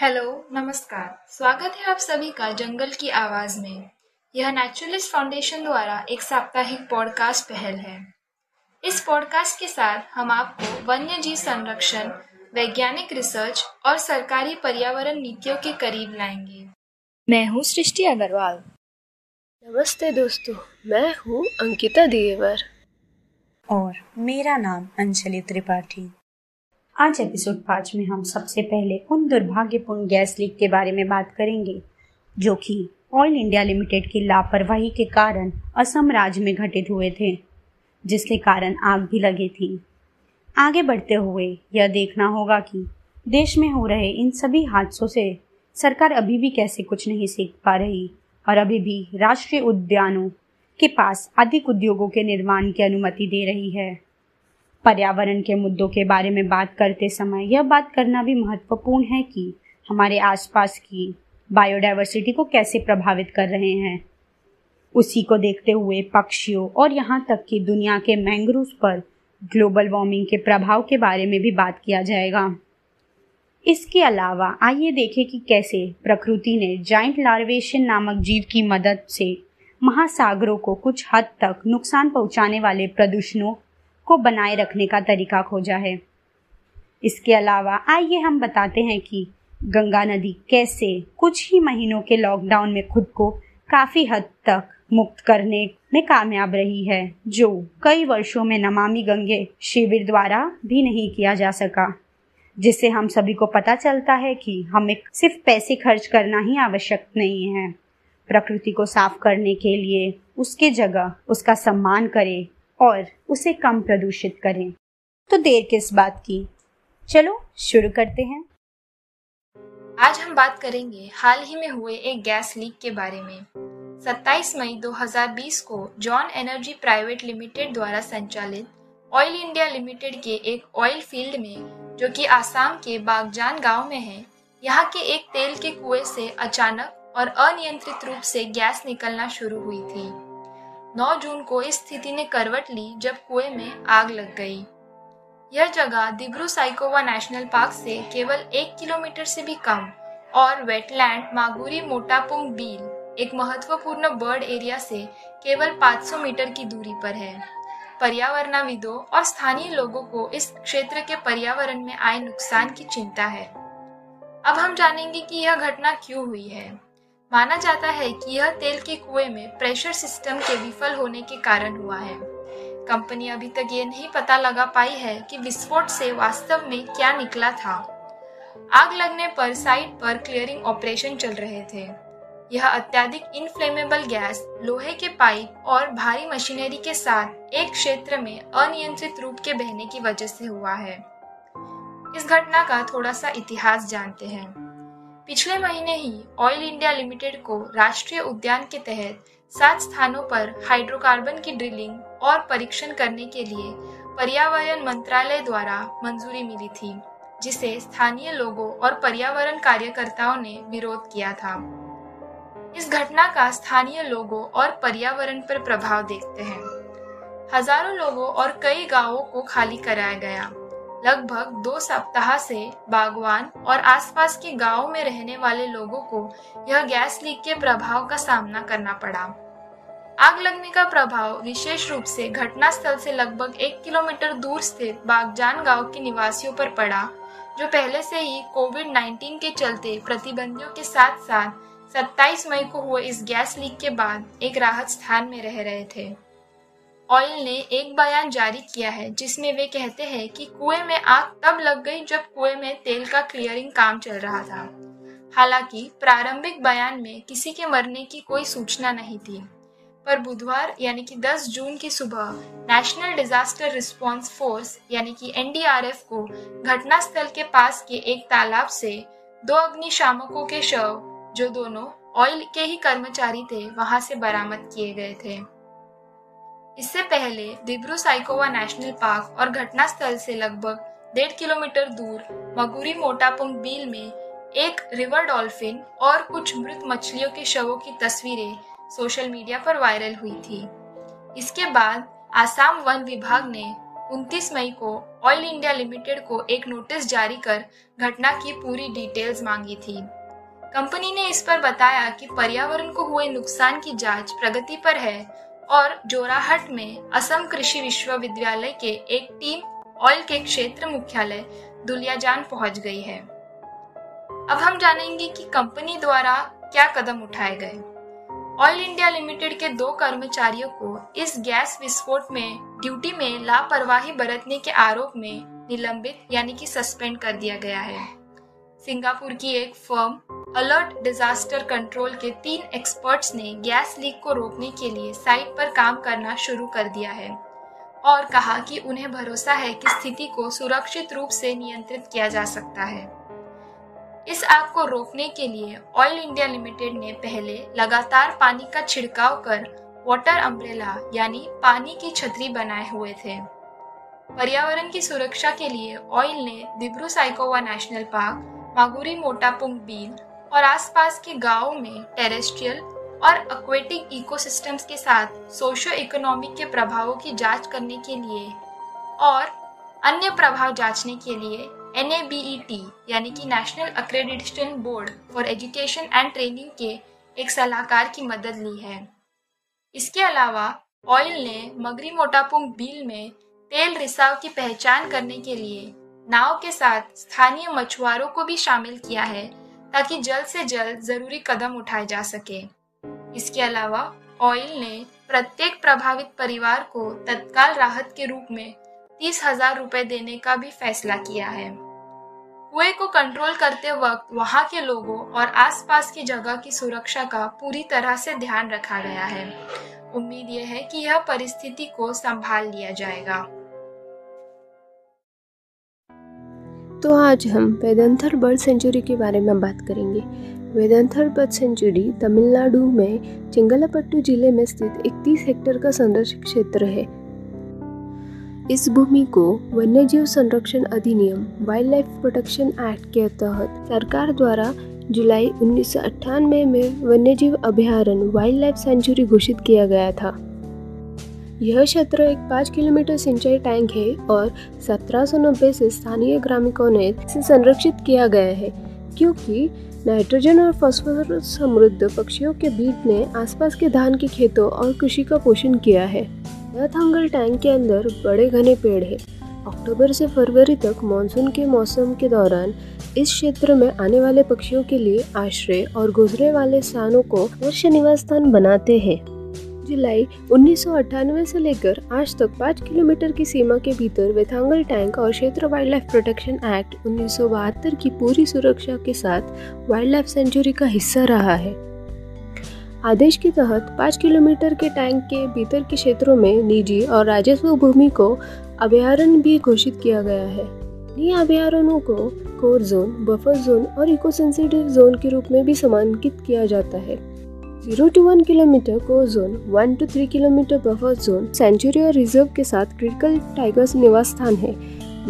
Hello नमस्कार। स्वागत है आप सभी का जंगल की आवाज़ में। यह नेचुरलिस्ट फाउंडेशन द्वारा एक साप्ताहिक पॉडकास्ट पहल है। इस पॉडकास्ट के साथ हम आपको वन्य जीव संरक्षण वैज्ञानिक रिसर्च और सरकारी पर्यावरण नीतियों के करीब लाएँगे। मैं हूँ सृष्टि अग्रवाल। नमस्ते दोस्तों मैं हूँ अंकिता दिएवर और मेरा नाम अंजलि त्रिपाठी। आज एपिसोड पाँच में हम सबसे पहले उन दुर्भाग्यपूर्ण गैस लीक के बारे में बात करेंगे, जो कि ऑयल इंडिया लिमिटेड की लापरवाही के कारण असम राज्य में घटित हुए थे, जिसके कारण आग भी लगी थी। आगे बढ़ते हुए यह देखना होगा कि देश में हो रहे इन सभी हादसों से सरकार अभी भी कैसे कुछ नहीं सीख पा रही, और अभी भी राष्ट्रीय उद्यानों के पास अधिक उद्योगों के निर्माण की अनुमति दे रही है। पर्यावरण के मुद्दों के बारे में बात करते समय यह बात करना भी महत्वपूर्ण है कि हमारे आसपास की बायोडायवर्सिटी को कैसे प्रभावित कर रहे हैं। उसी को देखते हुए पक्षियों और यहाँ तक कि दुनिया के मैंग्रोव पर ग्लोबल वार्मिंग के प्रभाव के बारे में भी बात किया जाएगा। इसके अलावा आइए देखें कि कैसे प्रकृति ने जाइंट लार्वेशन नामक जीव की मदद से महासागरों को कुछ हद तक नुकसान पहुँचाने वाले प्रदूषणों को बनाए रखने का तरीका खोजा है। इसके अलावा आइए हम बताते हैं कि गंगा नदी कैसे कुछ ही महीनों के लॉकडाउन में खुद को काफ़ी हद तक मुक्त करने में कामयाब रही है, जो कई वर्षों में नमामि गंगे शिविर द्वारा भी नहीं किया जा सका, जिससे हम सभी को पता चलता है कि हमें सिर्फ़ पैसे खर्च करना ही आवश्यक नहीं है। प्रकृति को साफ़ करने के लिए उसके जगह उसका सम्मान करें और उसे कम प्रदूषित करें। तो देर किस बात की? चलो, शुरू करते हैं। आज हम बात करेंगे हाल ही में हुए एक गैस लीक के बारे में। 27 मई 2020 को जॉन एनर्जी प्राइवेट लिमिटेड द्वारा संचालित ऑयल इंडिया लिमिटेड के एक ऑयल फ़ील्ड में, जो कि आसाम के बागजान गाँव में है, यहाँ के एक तेल के कुएँ से अचानक और अनियंत्रित रूप से गैस निकलना शुरू हुई थी। 9 जून को इस स्थिति ने करवट ली जब कुएँ में आग लग गई। यह जगह दिब्रू साइकोवा नेशनल पार्क से केवल एक किलोमीटर से भी कम और वेटलैंड मागुरी मोटापुंग बील, एक महत्वपूर्ण बर्ड एरिया से केवल 500 मीटर की दूरी पर है। पर्यावरणविदों और स्थानीय लोगों को इस क्षेत्र के पर्यावरण में आए नुकसान की चिंता है। अब हम जानेंगे कि यह घटना क्यों हुई है। माना जाता है कि यह तेल के कुएँ में प्रेशर सिस्टम के विफल होने के कारण हुआ है। कंपनी अभी तक ये नहीं पता लगा पाई है कि विस्फोट से वास्तव में क्या निकला था। आग लगने पर साइट पर क्लियरिंग ऑपरेशन चल रहे थे। यह अत्याधिक इनफ्लेमेबल गैस, लोहे के पाइप और भारी मशीनरी के साथ एक क्षेत्र में अनियंत्रित रूप के बहने की वजह से हुआ है। इस घटना का थोड़ा सा इतिहास जानते हैं। पिछले महीने ही ऑयल इंडिया लिमिटेड को राष्ट्रीय उद्यान के तहत सात स्थानों पर हाइड्रोकार्बन की ड्रिलिंग और परीक्षण करने के लिए पर्यावरण मंत्रालय द्वारा मंजूरी मिली थी, जिसे स्थानीय लोगों और पर्यावरण कार्यकर्ताओं ने विरोध किया था। इस घटना का स्थानीय लोगों और पर्यावरण पर प्रभाव देखते हैं। हज़ारों लोगों और कई गाँवों को खाली कराया गया। लगभग दो सप्ताह से बागवान और आसपास के गाँवों में रहने वाले लोगों को यह गैस लीक के प्रभाव का सामना करना पड़ा। आग लगने का प्रभाव विशेष रूप से घटना स्थल से लगभग एक किलोमीटर दूर स्थित बागजान गाँव के निवासियों पर पड़ा, जो पहले से ही कोविड 19 के चलते प्रतिबंधियों के साथ साथ 27 मई को हुए इस गैस लीक के बाद एक राहत स्थान में रह रहे थे। ऑयल ने एक बयान जारी किया है, जिसमें वे कहते हैं कि कुएँ में आग तब लग गई जब कुएँ में तेल का क्लियरिंग काम चल रहा था। हालाँकि, प्रारंभिक बयान में किसी के मरने की कोई सूचना नहीं थी। पर बुधवार, यानी कि 10 जून की सुबह नेशनल डिजास्टर रिस्पांस फोर्स यानी कि एनडीआरएफ को घटनास्थल के पास के एक तालाब से दो अग्निशामकों के शव, जो दोनों ऑयल के ही कर्मचारी थे, वहाँ से बरामद किए गए थे। इससे पहले दिब्रू साइकोवा नेशनल पार्क और घटनास्थल से लगभग डेढ़ किलोमीटर दूर मगुरी मोटापुंग बील में एक रिवर डॉल्फिन और कुछ मृत मछलियों के शवों की तस्वीरें सोशल मीडिया पर वायरल हुई थी। इसके बाद आसाम वन विभाग ने 29 मई को ऑयल इंडिया लिमिटेड को एक नोटिस जारी कर घटना की पूरी डिटेल्स मांगी थी। कंपनी ने इस पर बताया कि पर्यावरण को हुए नुकसान की जाँच प्रगति पर है और जोराहट में असम कृषि विश्वविद्यालय के एक टीम ऑयल के क्षेत्र मुख्यालय दुलियाजान पहुँच गई है। अब हम जानेंगे कि कंपनी द्वारा क्या कदम उठाए गए। ऑयल इंडिया लिमिटेड के दो कर्मचारियों को इस गैस विस्फोट में, ड्यूटी में लापरवाही बरतने के आरोप में निलंबित यानी कि सस्पेंड कर दिया गया है। सिंगापुर की एक फर्म अलर्ट डिजास्टर कंट्रोल के तीन एक्सपर्ट्स ने गैस लीक को रोकने के लिए साइट पर काम करना शुरू कर दिया है और कहा कि उन्हें भरोसा है कि स्थिति को सुरक्षित रूप से नियंत्रित किया जा सकता है। इस आग को रोकने के लिए ऑयल इंडिया लिमिटेड ने पहले लगातार पानी का छिड़काव कर वाटर अम्ब्रेला यानी पानी की छतरी बनाए हुए थे। पर्यावरण की सुरक्षा के लिए ऑयल ने दिब्रू साइकोवा नेशनल पार्क, मागुरी मोटापुंग बील और आसपास के गाँवों में टेरेस्ट्रियल और एक्वेटिक इकोसिस्टम्स के साथ सोशो इकोनॉमिक के प्रभावों की जाँच करने के लिए और अन्य प्रभाव जांचने के लिए एन यानी कि national accreditation board for education and training के एक सलाहकार की मदद ली है। इसके अलावा ऑयल ने मगरी मोटापुंग बील में तेल रिसाव की पहचान करने के लिए नाव के साथ स्थानीय मछुआरों को भी शामिल किया है ताकि जल्द से जल्द ज़रूरी कदम उठाए जा सके। इसके अलावा ऑयल ने प्रत्येक प्रभावित परिवार को तत्काल राहत के रूप में तीस हज़ार रुपए देने का भी फैसला किया है। कुएँ को कंट्रोल करते वक्त वहाँ के लोगों और आसपास की जगह की सुरक्षा का पूरी तरह से ध्यान रखा गया है। उम्मीद यह है कि यह परिस्थिति को संभाल लिया जाएगा। तो आज हम वेदंथर बर्ड सेंचुरी के बारे में बात करेंगे। वेदंथर बर्ड सेंचुरी तमिलनाडु में चिंगलापट्टू ज़िले में स्थित 31 हेक्टेयर का संरक्षित क्षेत्र है। इस भूमि को वन्यजीव संरक्षण अधिनियम वाइल्ड लाइफ प्रोटेक्शन एक्ट के तहत सरकार द्वारा जुलाई उन्नीस अट्ठानवे में वन्यजीव अभ्यारण्य वाइल्ड लाइफ सेंचुरी घोषित किया गया था। यह क्षेत्र एक पाँच किलोमीटर सिंचाई टैंक है और 1790 से स्थानीय ग्रामीणों ने इसे संरक्षित किया गया है, क्योंकि नाइट्रोजन और फास्फोरस समृद्ध पक्षियों के बीच ने आसपास के धान के खेतों और कृषि का पोषण किया है। यह थंगल टैंक के अंदर बड़े घने पेड़ है। अक्टूबर से फरवरी तक मानसून के मौसम के दौरान इस क्षेत्र में आने वाले पक्षियों के लिए आश्रय और गुजरे वाले स्थानों को वर्ष निवास स्थान बनाते हैं। जुलाई उन्नीस सौ अट्ठानवे से लेकर आज तक पाँच किलोमीटर की सीमा के भीतर वेथांगल टैंक और क्षेत्र वाइल्ड लाइफ प्रोटेक्शन एक्ट उन्नीस सौ बहत्तर की पूरी सुरक्षा के साथ वाइल्ड लाइफ सेंचुरी का हिस्सा रहा है। आदेश के तहत पाँच किलोमीटर के टैंक के भीतर के क्षेत्रों में निजी और राजस्व भूमि को अभ्यारण्य भी घोषित किया गया है। इन अभ्यारण्यों को कोर जोन, बफर जोन और इको सेंसिटिव जोन के रूप में भी समांकित किया जाता है। Zero to one kilometre core zone one to three kilometre buffer zone sanctuary और रिज़र्व के साथ क्रिटिकल टाइगर्स निवास स्थान है।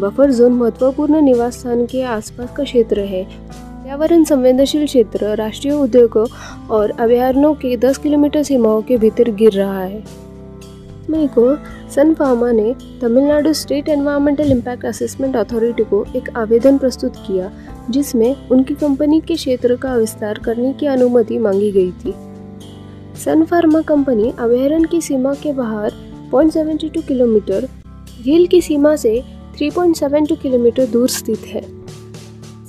बफर जोन महत्वपूर्ण निवास स्थान के आसपास का क्षेत्र है। पर्यावरण संवेदनशील क्षेत्र, राष्ट्रीय उद्योगों और अभ्यारण्यों के 10 किलोमीटर सीमाओं के भीतर गिर रहा है। मई को सन फार्मा ने Tamil Nadu state environmental impact assessment authority को एक आवेदन प्रस्तुत किया, जिसमें उनकी कंपनी के क्षेत्र का विस्तार करने की अनुमति मांगी गई थी। सन फार्मा कंपनी अभ्यारण्य की सीमा के बाहर 0.72 किलोमीटर झील की सीमा से 3.72 किलोमीटर दूर स्थित है।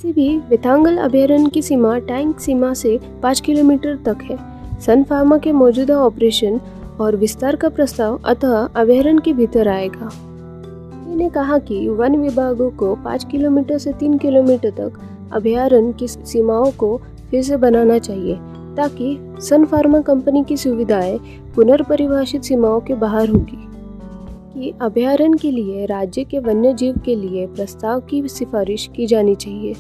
से भी वेतांगल अभ्यारण्य की सीमा टैंक सीमा से पाँच किलोमीटर तक है। सन फार्मा के मौजूदा ऑपरेशन और विस्तार का प्रस्ताव अतः अभ्यारण्य के भीतर आएगा। ने कहा कि वन विभागों को पाँच किलोमीटर से तीन किलोमीटर तक अभ्यारण्य की सीमाओं को फिर से बनाना चाहिए। ताकि सन फार्मा कंपनी की सुविधाएँ पुनर्परिभाषित सीमाओं के बाहर होगी। कि अभ्यारण्य के लिए, राज्य के वन्य जीव के लिए प्रस्ताव की सिफारिश की जानी चाहिए।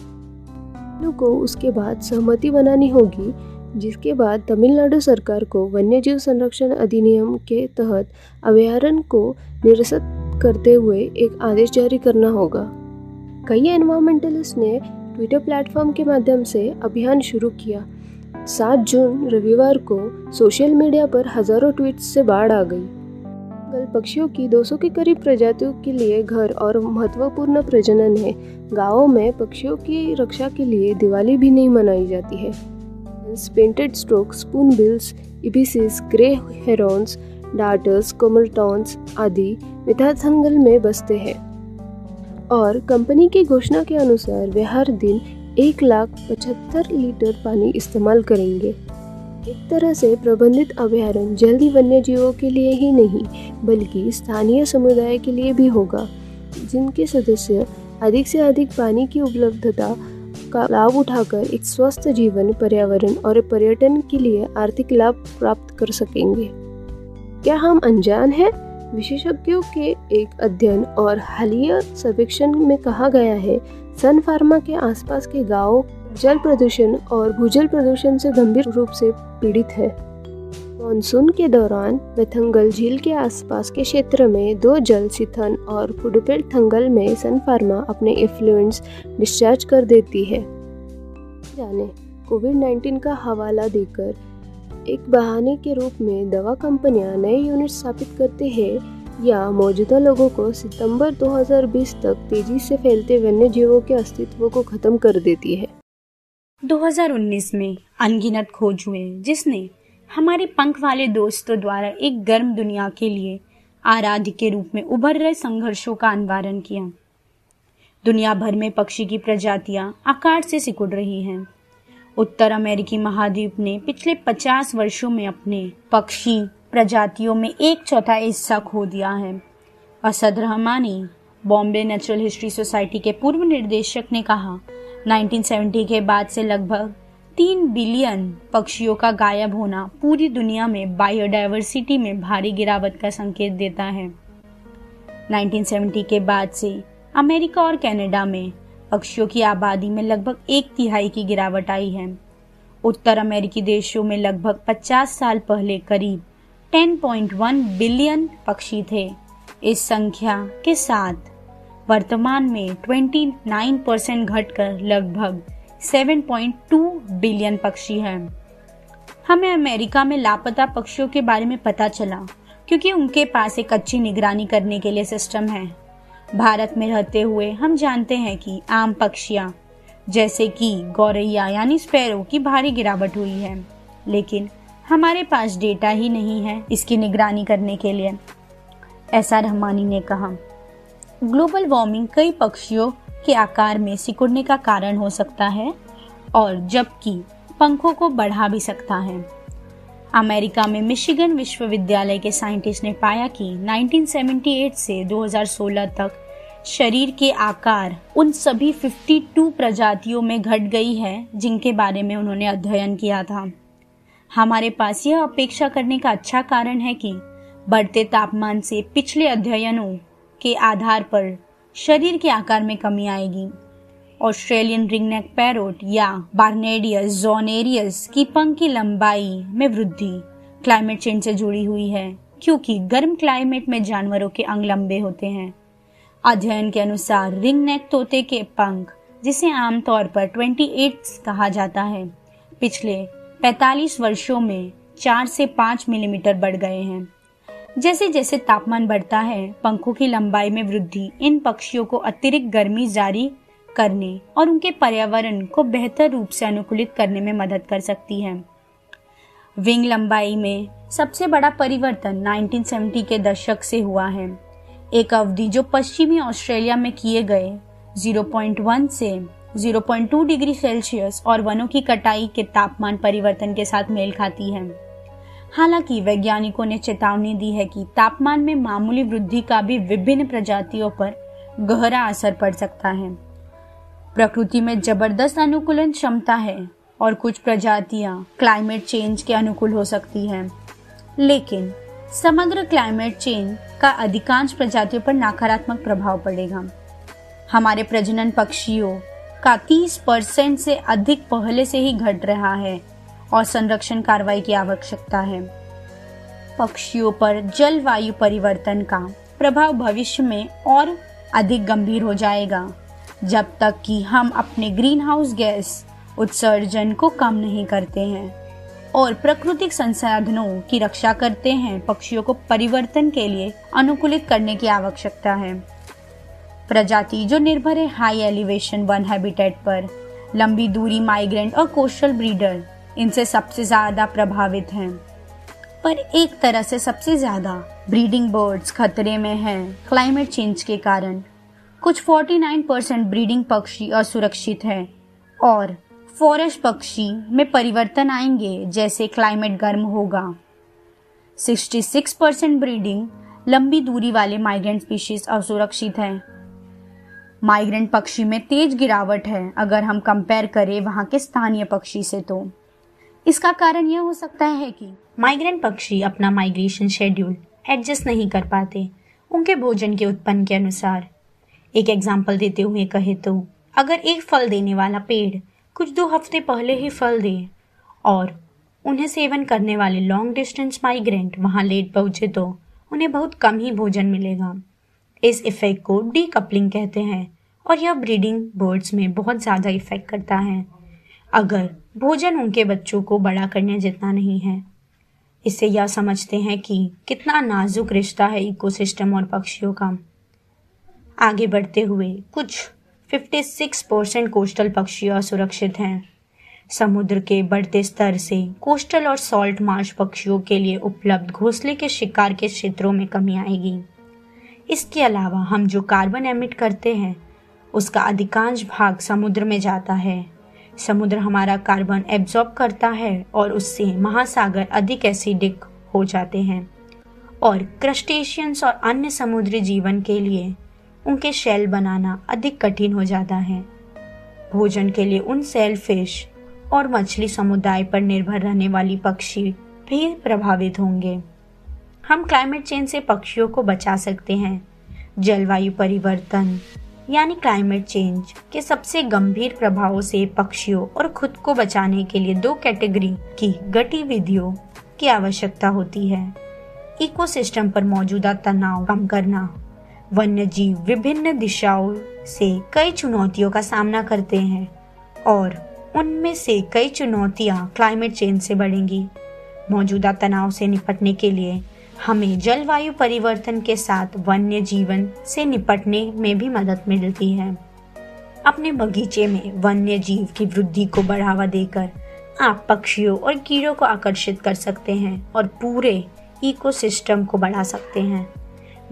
को उसके बाद सहमति बनानी होगी, जिसके बाद तमिलनाडु सरकार को वन्यजीव संरक्षण अधिनियम के तहत अभ्यारण्य को निरस्त करते हुए एक आदेश जारी करना होगा। कई एनवायरमेंटलिस्ट ने ट्विटर प्लेटफॉर्म के माध्यम से अभियान शुरू किया। 7 जून, रविवार को सोशल मीडिया पर हज़ारों ट्वीट से बाढ़ आ गई। गल पक्षियों की 200 के करीब प्रजातियों के लिए घर और महत्वपूर्ण प्रजनन है। गाँवों में पक्षियों की रक्षा के लिए दिवाली भी नहीं मनाई जाती है। Painted stork spoonbills ibises grey herons darters common terns आदि मिथाथंगल में बसते हैं। और कंपनी की घोषणा के अनुसार, वे हर दिन एक लाख पचहत्तर लीटर पानी इस्तेमाल करेंगे। एक तरह से प्रबंधित अभ्यारण्य जल्दी वन्य जीवों के लिए ही नहीं, बल्कि स्थानीय समुदाय के लिए भी होगा, जिनके सदस्य अधिक से अधिक पानी की उपलब्धता का लाभ उठाकर एक स्वस्थ जीवन, पर्यावरण और पर्यटन के लिए आर्थिक लाभ प्राप्त कर सकेंगे। क्या हम अनजान हैं? विशेषज्ञों के एक अध्ययन और हालिया सर्वेक्षण में कहा गया है सन फार्मा के आसपास के गाँव जल प्रदूषण और भूजल प्रदूषण से गंभीर रूप से पीड़ित है। मानसून के दौरान बेथंगल झील के आसपास के क्षेत्र में दो जल सिथन और पुडुपेल थंगल में सन फार्मा अपने इफ्लुएंस डिस्चार्ज कर देती है। जाने कोविड 19 का हवाला देकर एक बहाने के रूप में दवा कंपनियाँ नए यूनिट स्थापित करते हैं या मौजूदा लोगों को सितंबर 2020 तक तेज़ी से फैलते वन्य जीवों के अस्तित्व को खत्म कर देती है। 2019 में अनगिनत खोज हुए, जिसने हमारे पंख वाले दोस्तों द्वारा एक गर्म दुनिया के लिए आराध्य के रूप में उभर रहे संघर्षों का निवारण किया। दुनिया भर में पक्षी की प्रजातियाँ आकार से सिकुड़ रही हैं। उत्तर अमेरिकी महाद्वीप ने पिछले 50 वर्षों में अपने पक्षी प्रजातियों में एक चौथा हिस्सा खो दिया है। Asad Rahmani, Bombay natural history society के पूर्व निर्देशक ने कहा 1970 के बाद से लगभग तीन बिलियन पक्षियों का गायब होना पूरी दुनिया में बायोडायवर्सिटी में भारी गिरावट का संकेत देता है। 1970 के बाद से अमेरिका और कनाडा में पक्षियों की आबादी में लगभग एक तिहाई की गिरावट आई है। उत्तर अमेरिकी देशों में लगभग 50 साल पहले करीब 10.1 बिलियन पक्षी थे इस संख्या के साथ वर्तमान में 29 परसेंट घटकर लगभग 7.2 बिलियन पक्षी हैं। हमें अमेरिका में लापता पक्षियों के बारे में पता चला, क्योंकि उनके पास एक अच्छी निगरानी करने के लिए सिस्टम है भारत में रहते हुए हम जानते हैं कि आम पक्षियाँ, जैसे कि गौरैया यानी स्पैरो की भारी गिरावट हुई है, लेकिन हमारे पास डेटा ही नहीं है इसकी निगरानी करने के लिए ऐसा रहमानी ने कहा। ग्लोबल वार्मिंग कई पक्षियों के आकार में सिकुड़ने का कारण हो सकता है और जबकि पंखों को बढ़ा भी सकता है। अमेरिका में मिशिगन विश्वविद्यालय के साइंटिस्ट ने पाया कि 1978 से 2016 तक शरीर के आकार उन सभी 52 प्रजातियों में घट गई है जिनके बारे में उन्होंने अध्ययन किया था। हमारे पास यह अपेक्षा करने का अच्छा कारण है कि बढ़ते तापमान से पिछले अध्ययनों के आधार पर शरीर के आकार में कमी आएगी। ऑस्ट्रेलियन रिंगनेक पैरोट या बार्नेडियस जोनेरियस की पंख की लंबाई में वृद्धि क्लाइमेट चेंज से जुड़ी हुई है, क्योंकि गर्म क्लाइमेट में जानवरों के अंग लंबे होते हैं। अध्ययन के अनुसार रिंग नेक तोते के पंख, जिसे आमतौर पर 28 कहा जाता है, पिछले 45 वर्षों में 4 से 5 मिलीमीटर बढ़ गए हैं। जैसे जैसे तापमान बढ़ता है, पंखों की लंबाई में वृद्धि इन पक्षियों को अतिरिक्त गर्मी जारी करने और उनके पर्यावरण को बेहतर रूप से अनुकूलित करने में मदद कर सकती है। विंग लंबाई में सबसे बड़ा परिवर्तन 1970 के दशक से हुआ है। एक अवधि जो पश्चिमी ऑस्ट्रेलिया में किए गए 0.1 से 0.2 डिग्री सेल्सियस और वनों की कटाई के तापमान परिवर्तन के साथ मेल खाती है। हालाँकि वैज्ञानिकों ने चेतावनी दी है कि तापमान में मामूली वृद्धि का भी विभिन्न प्रजातियों पर गहरा असर पड़ सकता है। प्रकृति में ज़बरदस्त अनुकूलन क्षमता है और कुछ प्रजातियाँ क्लाइमेट चेंज के अनुकूल हो सकती हैं। लेकिन समग्र क्लाइमेट चेंज का अधिकांश प्रजातियों पर नकारात्मक प्रभाव पड़ेगा। हमारे प्रजनन पक्षियों का 30 परसेंट से अधिक पहले से ही घट रहा है और संरक्षण कार्रवाई की आवश्यकता है। पक्षियों पर जलवायु परिवर्तन का प्रभाव भविष्य में और अधिक गंभीर हो जाएगा, जब तक कि हम अपने ग्रीन हाउस गैस उत्सर्जन को कम नहीं करते हैं और प्राकृतिक संसाधनों की रक्षा करते हैं। पक्षियों को परिवर्तन के लिए अनुकूलित करने की आवश्यकता है। प्रजाति जो निर्भर है हाई एलिवेशन वन हैबिटेट पर। लंबी दूरी माइग्रेंट और कोस्टल ब्रीडर इनसे सबसे ज़्यादा प्रभावित हैं। पर एक तरह से सबसे ज़्यादा ब्रीडिंग बर्ड्स खतरे में हैं क्लाइमेट चेंज के कारण। कुछ 49 परसेंट ब्रीडिंग पक्षी असुरक्षित हैं और फॉरेस्ट पक्षी में परिवर्तन आएँगे जैसे क्लाइमेट गर्म होगा। 66 परसेंट ब्रीडिंग लंबी दूरी वाले माइग्रेंट स्पीशीज असुरक्षित हैं। माइग्रेंट पक्षी में तेज गिरावट है। अगर हम कंपेयर करें वहाँ के स्थानीय पक्षी से तो। इसका कारण यह हो सकता है कि माइग्रेंट पक्षी अपना माइग्रेशन शेड्यूल एडजस्ट नहीं कर पाते। उनके भोजन के उत्पन्न के अनुसार। एक एग्ज़ाम्पल देते हुए कहे तो अगर एक फल देने वाला पेड़ कुछ दो हफ़्ते पहले ही फल दे और उन्हें सेवन करने वाले लॉन्ग डिस्टेंस माइग्रेंट वहाँ लेट पहुँचे तो उन्हें बहुत कम ही भोजन मिलेगा। इस इफ़ेक्ट को डीकपलिंग कहते हैं और यह ब्रीडिंग बर्ड्स में बहुत ज़्यादा इफ़ेक्ट करता है। अगर भोजन उनके बच्चों को बड़ा करने जितना नहीं है, इससे यह समझते हैं कि कितना नाजुक रिश्ता है इकोसिस्टम और पक्षियों का। आगे बढ़ते हुए कुछ 56 परसेंट कोस्टल पक्षी असुरक्षित हैं। समुद्र के बढ़ते स्तर से कोस्टल और सॉल्ट मार्श पक्षियों के लिए उपलब्ध घोंसले के शिकार के क्षेत्रों में कमी आएगी। इसके अलावा हम जो कार्बन एमिट करते हैं, उसका अधिकांश भाग समुद्र में जाता है। समुद्र हमारा कार्बन एब्जॉर्ब करता है और उससे महासागर अधिक एसिडिक हो जाते हैं। और क्रस्टेशियंस और अन्य समुद्री जीवन के लिए उनके शेल बनाना अधिक कठिन हो जाता है। भोजन के लिए उन सेल फ़िश और मछली समुदाय पर निर्भर रहने वाली पक्षी भी प्रभावित होंगे। हम क्लाइमेट चेंज से पक्षियों को बचा सकते हैं। जलवायु परिवर्तन, यानी क्लाइमेट चेंज के सबसे गंभीर प्रभावों से पक्षियों और खुद को बचाने के लिए दो कैटेगरी की गतिविधियों की आवश्यकता होती है। इकोसिस्टम पर मौजूदा तनाव कम करना वन्य जीव विभिन्न दिशाओं से कई चुनौतियों का सामना करते हैं और उनमें से कई चुनौतियाँ क्लाइमेट चेंज से बढ़ेंगी। मौजूदा तनाव से निपटने के लिए हमें जलवायु परिवर्तन के साथ वन्य जीवन से निपटने में भी मदद मिलती है। अपने बगीचे में वन्य जीव की वृद्धि को बढ़ावा देकर आप पक्षियों और कीड़ों को आकर्षित कर सकते हैं और पूरे इकोसिस्टम को बढ़ा सकते हैं।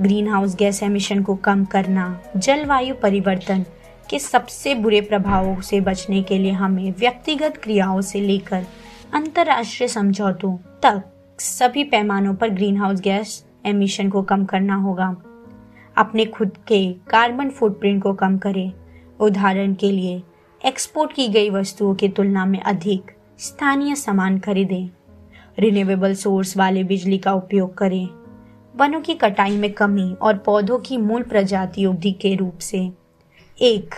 ग्रीन हाउस गैस एमिशन को कम करना जलवायु परिवर्तन के सबसे बुरे प्रभावों से बचने के लिए हमें व्यक्तिगत क्रियाओं से लेकर अंतर्राष्ट्रीय समझौतों तक सभी पैमानों पर ग्रीन हाउस गैस एमिशन को कम करना होगा। अपने खुद के कार्बन फुटप्रिंट को कम करें। उदाहरण के लिए एक्सपोर्ट की गई वस्तुओं की तुलना में अधिक स्थानीय सामान खरीदें। रिन्यूएबल सोर्स वाले बिजली का उपयोग करें। वनों की कटाई में कमी और पौधों की मूल प्रजाति के रूप से। एक,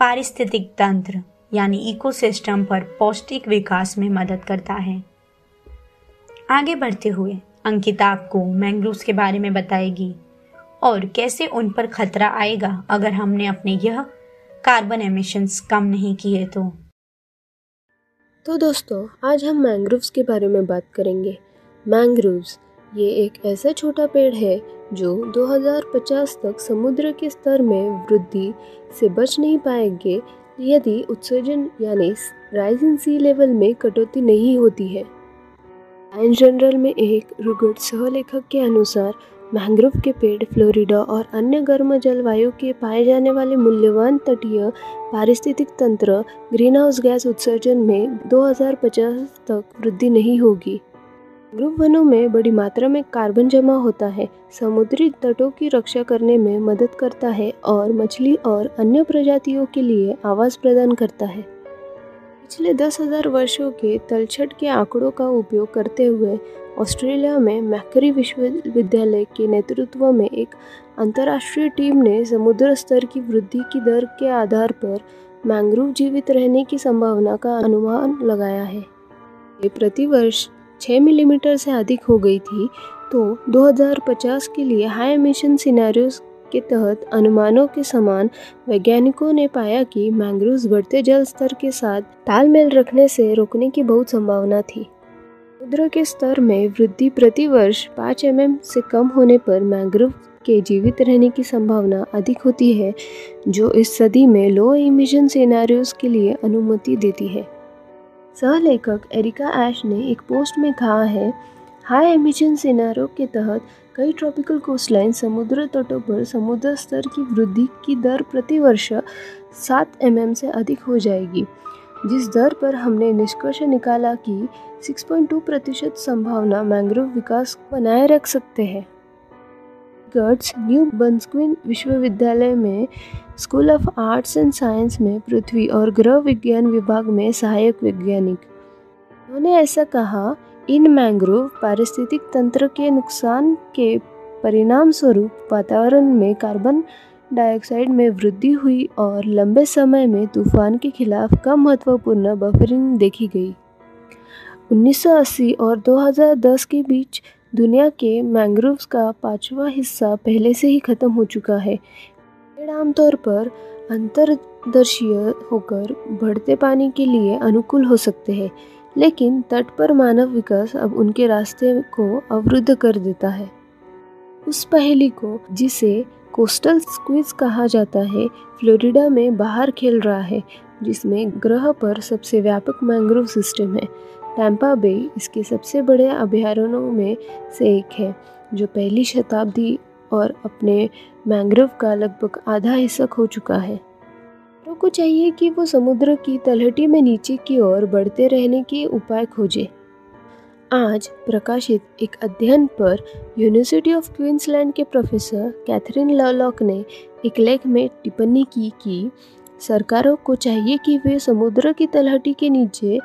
पारिस्थितिक तंत्र, यानी इकोसिस्टम पर पौष्टिक विकास में मदद करता है। आगे बढ़ते हुए अंकिता आपको मैंग्रोव्स के बारे में बताएगी और कैसे उन पर खतरा आएगा अगर हमने अपने यह कार्बन एमिशंस कम नहीं किए तो। तो दोस्तों, आज हम मैंग्रोव्स के बारे में बात करेंगे। मैंग्रोव्स, ये एक ऐसा छोटा पेड़ है जो 2050 तक समुद्र के स्तर में वृद्धि से बच नहीं पाएँगे, यदि उत्सर्जन यानी राइजिंग सी लेवल में कटौती नहीं होती है। इन जनरल में एक रुगट सहलेखक के अनुसार, मैंग्रोव के पेड़ फ्लोरिडा और अन्य गर्म जलवायु के पाए जाने वाले मूल्यवान तटीय पारिस्थितिक तंत्र ग्रीन हाउस गैस उत्सर्जन में 2050 तक वृद्धि नहीं होगी। ग्रुप वनों में बड़ी मात्रा में कार्बन जमा होता है, समुद्री तटों की रक्षा करने में मदद करता है और मछली और अन्य प्रजातियों के लिए आवास प्रदान करता है। पिछले दस हज़ार वर्षों के तलछट के आंकड़ों का उपयोग करते हुए ऑस्ट्रेलिया में मैकरी विश्वविद्यालय के नेतृत्व में एक अंतर्राष्ट्रीय टीम ने समुद्र स्तर की वृद्धि की दर के आधार पर मैंग्रोव जीवित रहने की संभावना का अनुमान लगाया है। ये प्रतिवर्ष 6 मिलीमीटर से अधिक हो गई थी तो 2050 के लिए हाई एमिशन सिनेरियोस के तहत अनुमानों के समान वैज्ञानिकों ने पाया कि मैंग्रोव्स बढ़ते जल स्तर के साथ तालमेल रखने से रोकने की बहुत संभावना थी। समुद्र के स्तर में वृद्धि प्रति वर्ष पाँच एम से कम होने पर मैंग्रोव के जीवित रहने की संभावना अधिक होती है, जो इस सदी में लो इमिशन सिनेरियोज के लिए अनुमति देती है। सह लेखक एरिका एश ने एक पोस्ट में कहा है, हाई एमिशन सिनेरियो के तहत कई ट्रॉपिकल कोस्टलाइन समुद्र तटों पर समुद्र स्तर की वृद्धि की दर प्रतिवर्ष सात एम mm से अधिक हो जाएगी। जिस दर पर हमने निष्कर्ष निकाला कि 6.2 प्रतिशत संभावना मैंग्रोव विकास बनाए रख सकते हैं। गर्ड्स न्यू बंसक्विन विश्वविद्यालय में school of arts and science में पृथ्वी और ग्रह विज्ञान विभाग में सहायक वैज्ञानिक। उन्होंने ऐसा कहा इन मैंग्रोव पारिस्थितिक तंत्र के नुकसान के परिणाम स्वरूप वातावरण में कार्बन डाइऑक्साइड में वृद्धि हुई और लंबे समय में तूफ़ान के खिलाफ कम महत्वपूर्ण बफरिंग देखी गई। 1980 और 2010 के बीच दुनिया के मैंग्रोव्स का पांचवा हिस्सा पहले से ही खत्म हो चुका है। पेड़ आमतौर पर अंतरदर्शीय होकर बढ़ते पानी के लिए अनुकूल हो सकते हैं। लेकिन तट पर मानव विकास अब उनके रास्ते को अवरुद्ध कर देता है। उस पहेली को, जिसे कोस्टल स्क्वीज कहा जाता है, फ्लोरिडा में बाहर खेल रहा है, जिसमें ग्रह पर सबसे व्यापक मैंग्रोव सिस्टम है। टैंपा बे इसके सबसे बड़े अभयारण्यों में से एक है, जो पहली शताब्दी और अपने मैंग्रोव का लगभग आधा हिस्सा खो चुका है। तो को चाहिए कि वो समुद्र की तलहटी में नीचे की ओर बढ़ते रहने के उपाय खोजे। आज प्रकाशित एक अध्ययन पर यूनिवर्सिटी ऑफ़ क्वींसलैंड के प्रोफेसर कैथरीन लॉलॉक ने एक लेख में टिप्पणी की कि सरकारों को चाहिए कि वे समुद्र की तलहटी के नीचे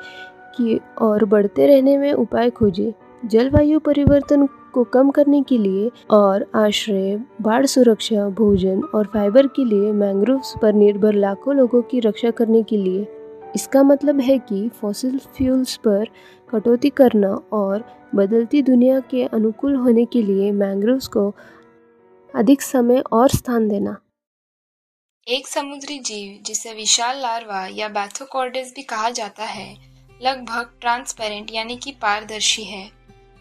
की ओर बढ़ते रहने में उपाय खोजें। जलवायु परिवर्तन को कम करने के लिए और आश्रय, बाढ़ सुरक्षा, भोजन और फाइबर के लिए मैंग्रोव्स पर निर्भर लाखों लोगों की रक्षा करने के लिए। इसका मतलब है कि फॉसिल फ्यूल्स पर कटौती करना और बदलती दुनिया के अनुकूल होने के लिए मैंग्रोव्स को अधिक समय और स्थान देना। एक समुद्री जीव, जिसे विशाल लार्वा या बैथोकॉर्डिस भी कहा जाता है, लगभग ट्रांसपेरेंट यानी कि पारदर्शी है।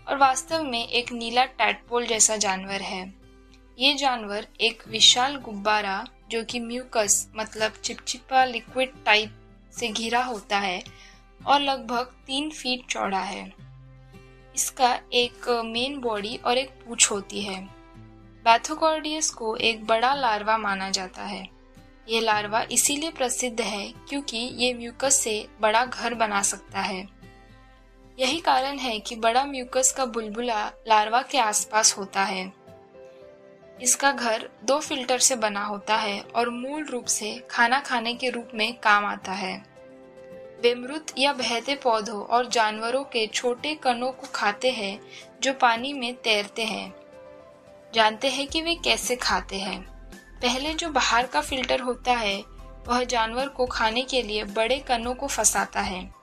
और वास्तव में एक नीला टैटपोल जैसा जानवर है। ये जानवर एक विशाल गुब्बारा जो कि म्यूकस मतलब चिपचिपा लिक्विड टाइप से घिरा होता है और लगभग तीन फीट चौड़ा है। इसका एक मेन बॉडी और एक पूछ होती है। बैथोकॉर्डियस को एक बड़ा लार्वा माना जाता है। ये लार्वा इसीलिए प्रसिद्ध है क्योंकि ये म्यूकस से बड़ा घर बना सकता है। यही कारण है कि बड़ा म्यूकस का बुलबुला लार्वा के आसपास होता है। इसका घर दो फ़िल्टर से बना होता है और मूल रूप से खाना खाने के रूप में काम आता है। वे मृत या बहते पौधों और जानवरों के छोटे कणों को खाते हैं, जो पानी में तैरते हैं। जानते हैं कि वे कैसे खाते हैं। पहले जो बाहर का फ़िल्टर होता है, वह जानवर को खाने के लिए बड़े कणों को फंसाता है।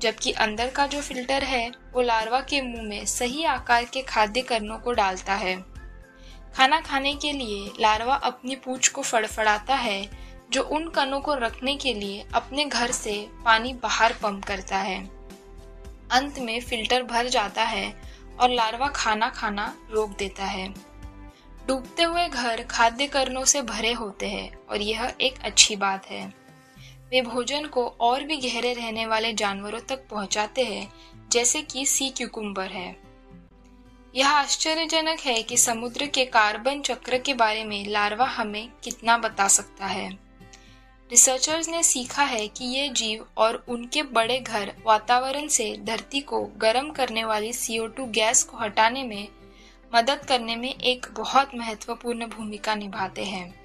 जबकि अंदर का जो फ़िल्टर है, वो लार्वा के मुँह में सही आकार के खाद्य कणों को डालता है। खाना खाने के लिए लार्वा अपनी पूछ को फड़फड़ाता है, जो उन कणों को रखने के लिए अपने घर से पानी बाहर पंप करता है। अंत में फ़िल्टर भर जाता है और लार्वा खाना खाना रोक देता है। डूबते हुए घर खाद्य करणों से भरे होते हैं, और यह एक अच्छी बात है। वे भोजन को और भी गहरे रहने वाले जानवरों तक पहुंचाते हैं, जैसे कि सी क्यूकुम्बर है। यह आश्चर्यजनक है कि समुद्र के कार्बन चक्र के बारे में लार्वा हमें कितना बता सकता है। रिसर्चर्स ने सीखा है कि ये जीव और उनके बड़े घर वातावरण से धरती को गर्म करने वाली CO2 गैस को हटाने में मदद करने में एक बहुत महत्वपूर्ण भूमिका निभाते हैं।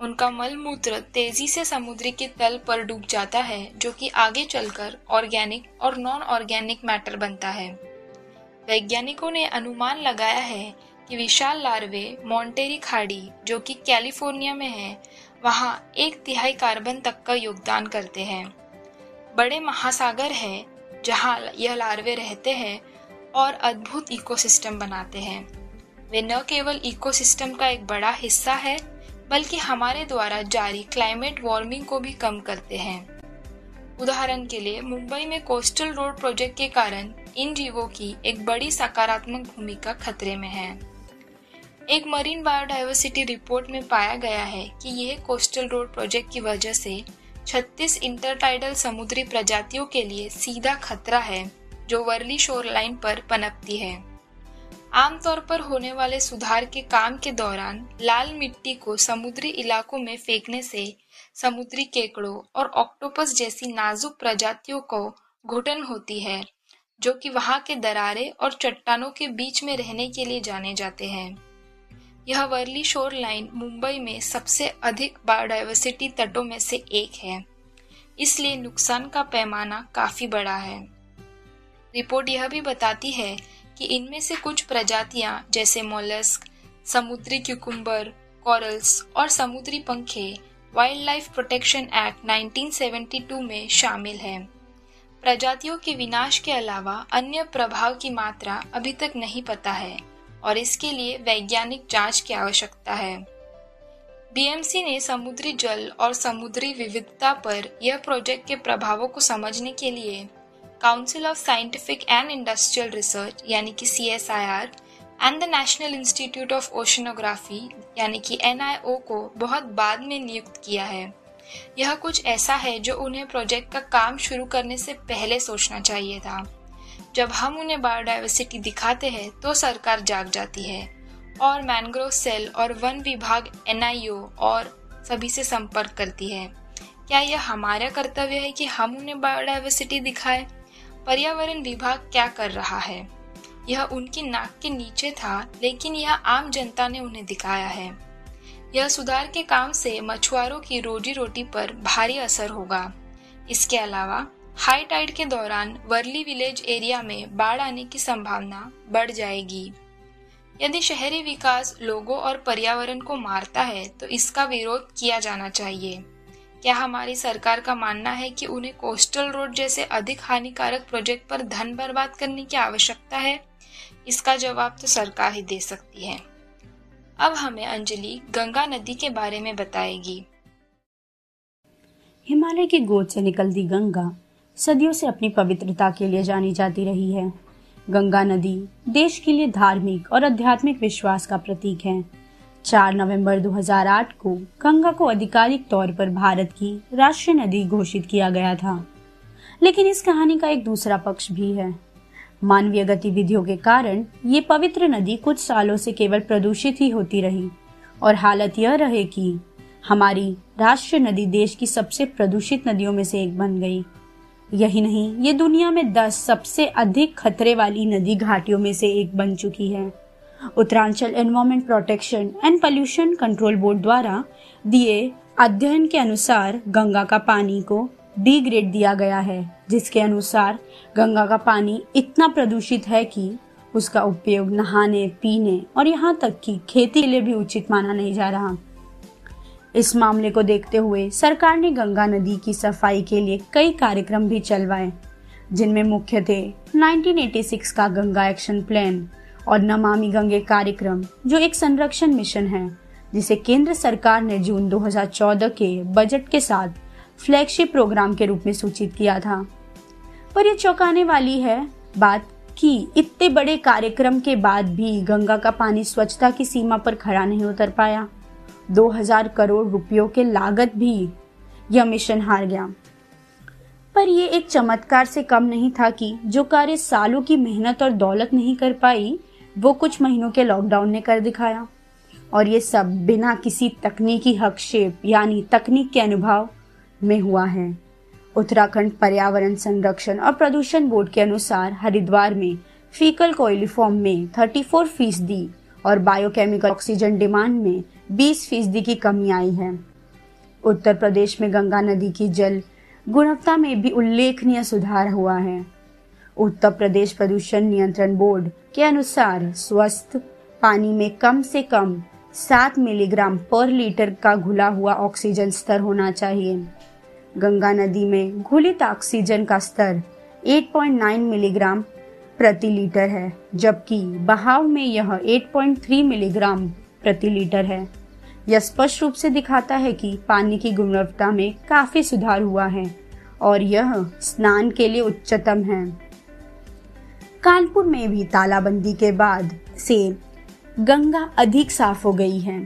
उनका मल मूत्र तेज़ी से समुद्र के तल पर डूब जाता है, जो कि आगे चलकर ऑर्गेनिक और नॉन ऑर्गेनिक मैटर बनता है। वैज्ञानिकों ने अनुमान लगाया है कि विशाल लार्वे, मॉन्टेरी खाड़ी, जो कि कैलिफ़ोर्निया में है, वहाँ एक तिहाई कार्बन तक का योगदान करते हैं। बड़े महासागर है, जहाँ यह लार्वे रहते हैं और अद्भुत इकोसिस्टम बनाते हैं। वे न केवल इकोसिस्टम का एक बड़ा हिस्सा है बल्कि हमारे द्वारा जारी क्लाइमेट वार्मिंग को भी कम करते हैं। उदाहरण के लिए, मुंबई में कोस्टल रोड प्रोजेक्ट के कारण इन जीवों की एक बड़ी सकारात्मक भूमिका खतरे में है। एक मरीन बायोडाइवर्सिटी रिपोर्ट में पाया गया है कि यह कोस्टल रोड प्रोजेक्ट की वजह से 36 इंटरटाइडल समुद्री प्रजातियों के लिए सीधा खतरा है, जो वर्ली शोर लाइन पर पनपती है। आमतौर पर होने वाले सुधार के काम के दौरान लाल मिट्टी को समुद्री इलाकों में फेंकने से समुद्री केकड़ों और ऑक्टोपस जैसी नाजुक प्रजातियों को घुटन होती है, जो कि वहाँ के दरारे और चट्टानों के बीच में रहने के लिए जाने जाते हैं। यह वर्ली शोर लाइन मुंबई में सबसे अधिक बायोडाइवर्सिटी तटों में से एक है। इसलिए नुकसान का पैमाना काफ़ी बड़ा है। रिपोर्ट यह भी बताती है कि इनमें से कुछ प्रजातियाँ, जैसे मोलस्क, समुद्री क्यूकुम्बर, कॉरल्स और समुद्री पंखे वाइल्ड लाइफ प्रोटेक्शन एक्ट 1972 में शामिल है। प्रजातियों के विनाश के अलावा अन्य प्रभाव की मात्रा अभी तक नहीं पता है और इसके लिए वैज्ञानिक जाँच की आवश्यकता है। बीएमसी ने समुद्री जल और समुद्री विविधता पर यह प्रोजेक्ट के प्रभावों को समझने के लिए council of scientific and industrial research यानी कि C S I R and the national institute of oceanography यानी कि एन आई ओ को बहुत बाद में नियुक्त किया है। यह कुछ ऐसा है जो उन्हें प्रोजेक्ट का काम शुरू करने से पहले सोचना चाहिए था। जब हम उन्हें बायोडाइवर्सिटी दिखाते हैं तो सरकार जाग जाती है। और मैनग्रोव सेल और वन विभाग एनआईओ और सभी से संपर्क करती है। क्या यह हमारा कर्तव्य है कि हम उन्हें बायोडाइवर्सिटी दिखाएँ? पर्यावरण विभाग क्या कर रहा है? यह उनकी नाक के नीचे था, लेकिन यह आम जनता ने उन्हें दिखाया है। यह सुधार के काम से मछुआरों की रोजी रोटी पर भारी असर होगा। इसके अलावा, हाई टाइड के दौरान वर्ली विलेज एरिया में बाढ़ आने की संभावना बढ़ जाएगी। यदि शहरी विकास लोगों और पर्यावरण को मारता है तो इसका विरोध किया जाना चाहिए। क्या हमारी सरकार का मानना है कि उन्हें कोस्टल रोड जैसे अधिक हानिकारक प्रोजेक्ट पर धन बर्बाद करने की आवश्यकता है? इसका जवाब तो सरकार ही दे सकती है। अब हमें अंजलि गंगा नदी के बारे में बताएगी। हिमालय की गोद से निकलती गंगा सदियों से अपनी पवित्रता के लिए जानी जाती रही है। गंगा नदी देश के लिए धार्मिक और आध्यात्मिक विश्वास का प्रतीक है। 4 नवंबर 2008 को गंगा को आधिकारिक तौर पर भारत की राष्ट्रीय नदी घोषित किया गया था। लेकिन इस कहानी का एक दूसरा पक्ष भी है। मानवीय गतिविधियों के कारण ये पवित्र नदी कुछ सालों से केवल प्रदूषित ही होती रही और हालत यह रहे कि हमारी राष्ट्रीय नदी देश की सबसे प्रदूषित नदियों में से एक बन गई। यही नहीं, ये दुनिया में दस सबसे अधिक खतरे वाली नदी घाटियों में से एक बन चुकी है। Uttaranchal environment protection and pollution control board द्वारा दिए अध्ययन के अनुसार गंगा का पानी को डी ग्रेड दिया गया है, जिसके अनुसार गंगा का पानी इतना प्रदूषित है कि उसका उपयोग नहाने, पीने और यहाँ तक कि खेती के लिए भी उचित माना नहीं जा रहा। इस मामले को देखते हुए सरकार ने गंगा नदी की सफ़ाई के लिए कई कार्यक्रम भी चलवाए, जिनमें मुख्य थे 1986 का गंगा एक्शन प्लान। और नमामि गंगे कार्यक्रम, जो एक संरक्षण मिशन है, जिसे केंद्र सरकार ने जून 2014 के बजट के साथ फ्लैगशिप प्रोग्राम के रूप में सूचित किया था। पर यह चौंकाने वाली है बात कि इतने बड़े कार्यक्रम के बाद भी गंगा का पानी स्वच्छता की सीमा पर खड़ा नहीं उतर पाया। 2000 करोड़ रुपयों के लागत भी यह मिशन हार गया। पर यह एक चमत्कार से कम नहीं था कि जो कार्य सालों की मेहनत और दौलत नहीं कर पाई वो कुछ महीनों के लॉकडाउन ने कर दिखाया। और ये सब बिना किसी तकनीकी हकशेप, यानी तकनीक के अनुभव में हुआ है। उत्तराखंड पर्यावरण संरक्षण और प्रदूषण बोर्ड के अनुसार हरिद्वार में फीकल कोयलिफॉर्म में 34 फ़ीसदी और बायोकेमिकल ऑक्सीजन डिमांड में 20 फ़ीसदी की कमी आई है। उत्तर प्रदेश में गंगा नदी की जल गुणवत्ता में भी उल्लेखनीय सुधार हुआ है। उत्तर प्रदेश प्रदूषण नियंत्रण बोर्ड के अनुसार स्वस्थ, पानी में कम से कम सात मिलीग्राम पर लीटर का घुला हुआ ऑक्सीजन स्तर होना चाहिए। गंगा नदी में घुलित ऑक्सीजन का स्तर 8.9 मिलीग्राम प्रति लीटर है, जबकि बहाव में यह 8.3 मिलीग्राम प्रति लीटर है। यह स्पष्ट रूप से दिखाता है कि पानी की गुणवत्ता में काफ़ी सुधार हुआ है और यह स्नान के लिए उच्चतम है। कानपुर में भी तालाबंदी के बाद से गंगा अधिक साफ़ हो गई है।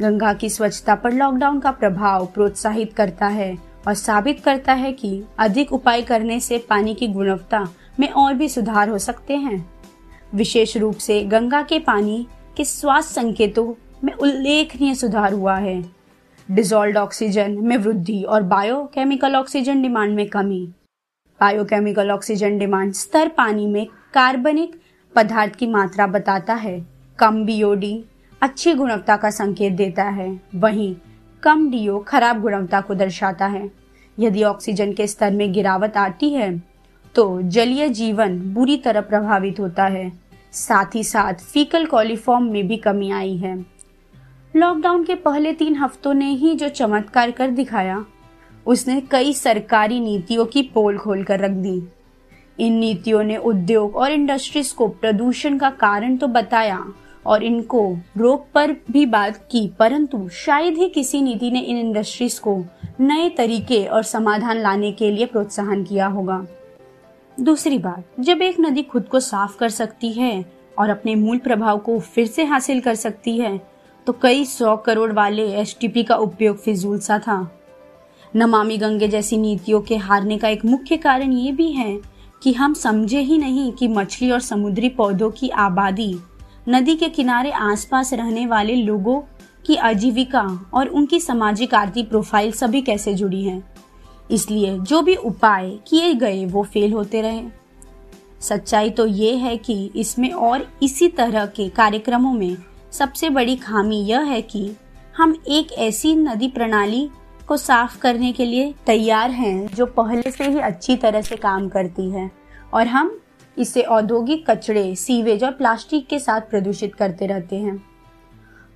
गंगा की स्वच्छता पर लॉकडाउन का प्रभाव प्रोत्साहित करता है और साबित करता है कि अधिक उपाय करने से पानी की गुणवत्ता में और भी सुधार हो सकते हैं। विशेष रूप से गंगा के पानी के स्वास्थ्य संकेतों में उल्लेखनीय सुधार हुआ है। डिजोल्ड ऑक्सीजन में वृद्धि और बायोकेमिकल ऑक्सीजन डिमांड में कमी। बायोकेमिकल ऑक्सीजन डिमांड स्तर पानी में कार्बनिक पदार्थ की मात्रा बताता है। कम बीओडी अच्छी गुणवत्ता का संकेत देता है। वहीं कम डीओ खराब गुणवत्ता को दर्शाता है। यदि ऑक्सीजन के स्तर में गिरावट आती है तो जलीय जीवन बुरी तरह प्रभावित होता है। साथ ही साथ फीकल कॉलीफॉर्म में भी कमी आई है। लॉकडाउन के पहले तीन हफ्तों ने ही जो चमत्कार कर दिखाया उसने कई सरकारी नीतियों की पोल खोल कर रख दी। इन नीतियों ने उद्योग और इंडस्ट्रीज़ को प्रदूषण का कारण तो बताया और इनको रोक पर भी बात की, परंतु शायद ही किसी नीति ने इन इंडस्ट्रीज़ को नए तरीके और समाधान लाने के लिए प्रोत्साहन किया होगा। दूसरी बात, जब एक नदी खुद को साफ़ कर सकती है और अपने मूल प्रभाव को फिर से हासिल कर सकती है तो कई सौ करोड़ वाले एसटीपी का उपयोग फिजूल सा था। नमामि गंगे जैसी नीतियों के हारने का एक मुख्य कारण ये भी है कि हम समझे ही नहीं कि मछली और समुद्री पौधों की आबादी, नदी के किनारे आसपास रहने वाले लोगों की आजीविका और उनकी सामाजिक आर्थिक प्रोफ़ाइल सभी कैसे जुड़ी है। इसलिए जो भी उपाय किए गए, वो फेल होते रहे। सच्चाई तो ये है कि इसमें और इसी तरह के कार्यक्रमों में सबसे बड़ी खामी यह है कि हम एक ऐसी नदी प्रणाली को साफ़ करने के लिए तैयार हैं, जो पहले से ही अच्छी तरह से काम करती है। और हम इसे औद्योगिक कचड़े सीवेज और प्लास्टिक के साथ प्रदूषित करते रहते हैं।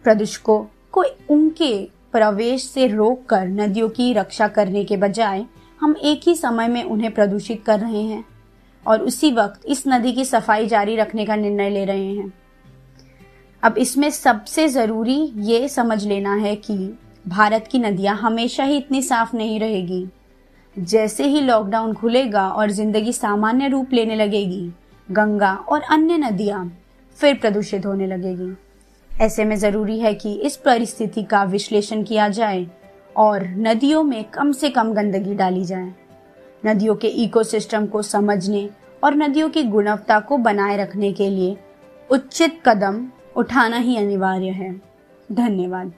प्रदूषकों को उनके प्रवेश से रोक कर नदियों की रक्षा करने के बजाय हम एक ही समय में उन्हें प्रदूषित कर रहे हैं और उसी वक्त इस नदी की सफ़ाई जारी रखने का निर्णय ले रहे हैं। अब इसमें सबसे ज़रूरी ये समझ लेना है कि भारत की नदियाँ हमेशा ही इतनी साफ़ नहीं रहेगी। जैसे ही लॉकडाउन खुलेगा और ज़िंदगी सामान्य रूप लेने लगेगी, गंगा और अन्य नदियाँ फिर प्रदूषित होने लगेगी। ऐसे में ज़रूरी है कि इस परिस्थिति का विश्लेषण किया जाए और नदियों में कम से कम गंदगी डाली जाए। नदियों के इकोसिस्टम को समझने और नदियों की गुणवत्ता को बनाए रखने के लिए उचित कदम उठाना ही अनिवार्य है। धन्यवाद।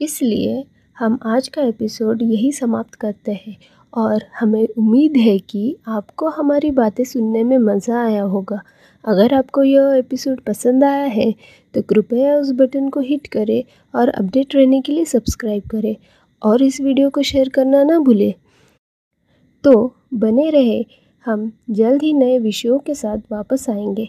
इसलिए हम आज का एपिसोड यही समाप्त करते हैं और हमें उम्मीद है कि आपको हमारी बातें सुनने में मज़ा आया होगा। अगर आपको यह एपिसोड पसंद आया है तो कृपया उस बटन को हिट करें और अपडेट रहने के लिए सब्सक्राइब करें और इस वीडियो को शेयर करना ना भूलें। तो बने रहे, हम जल्द ही नए विषयों के साथ वापस आएँगे।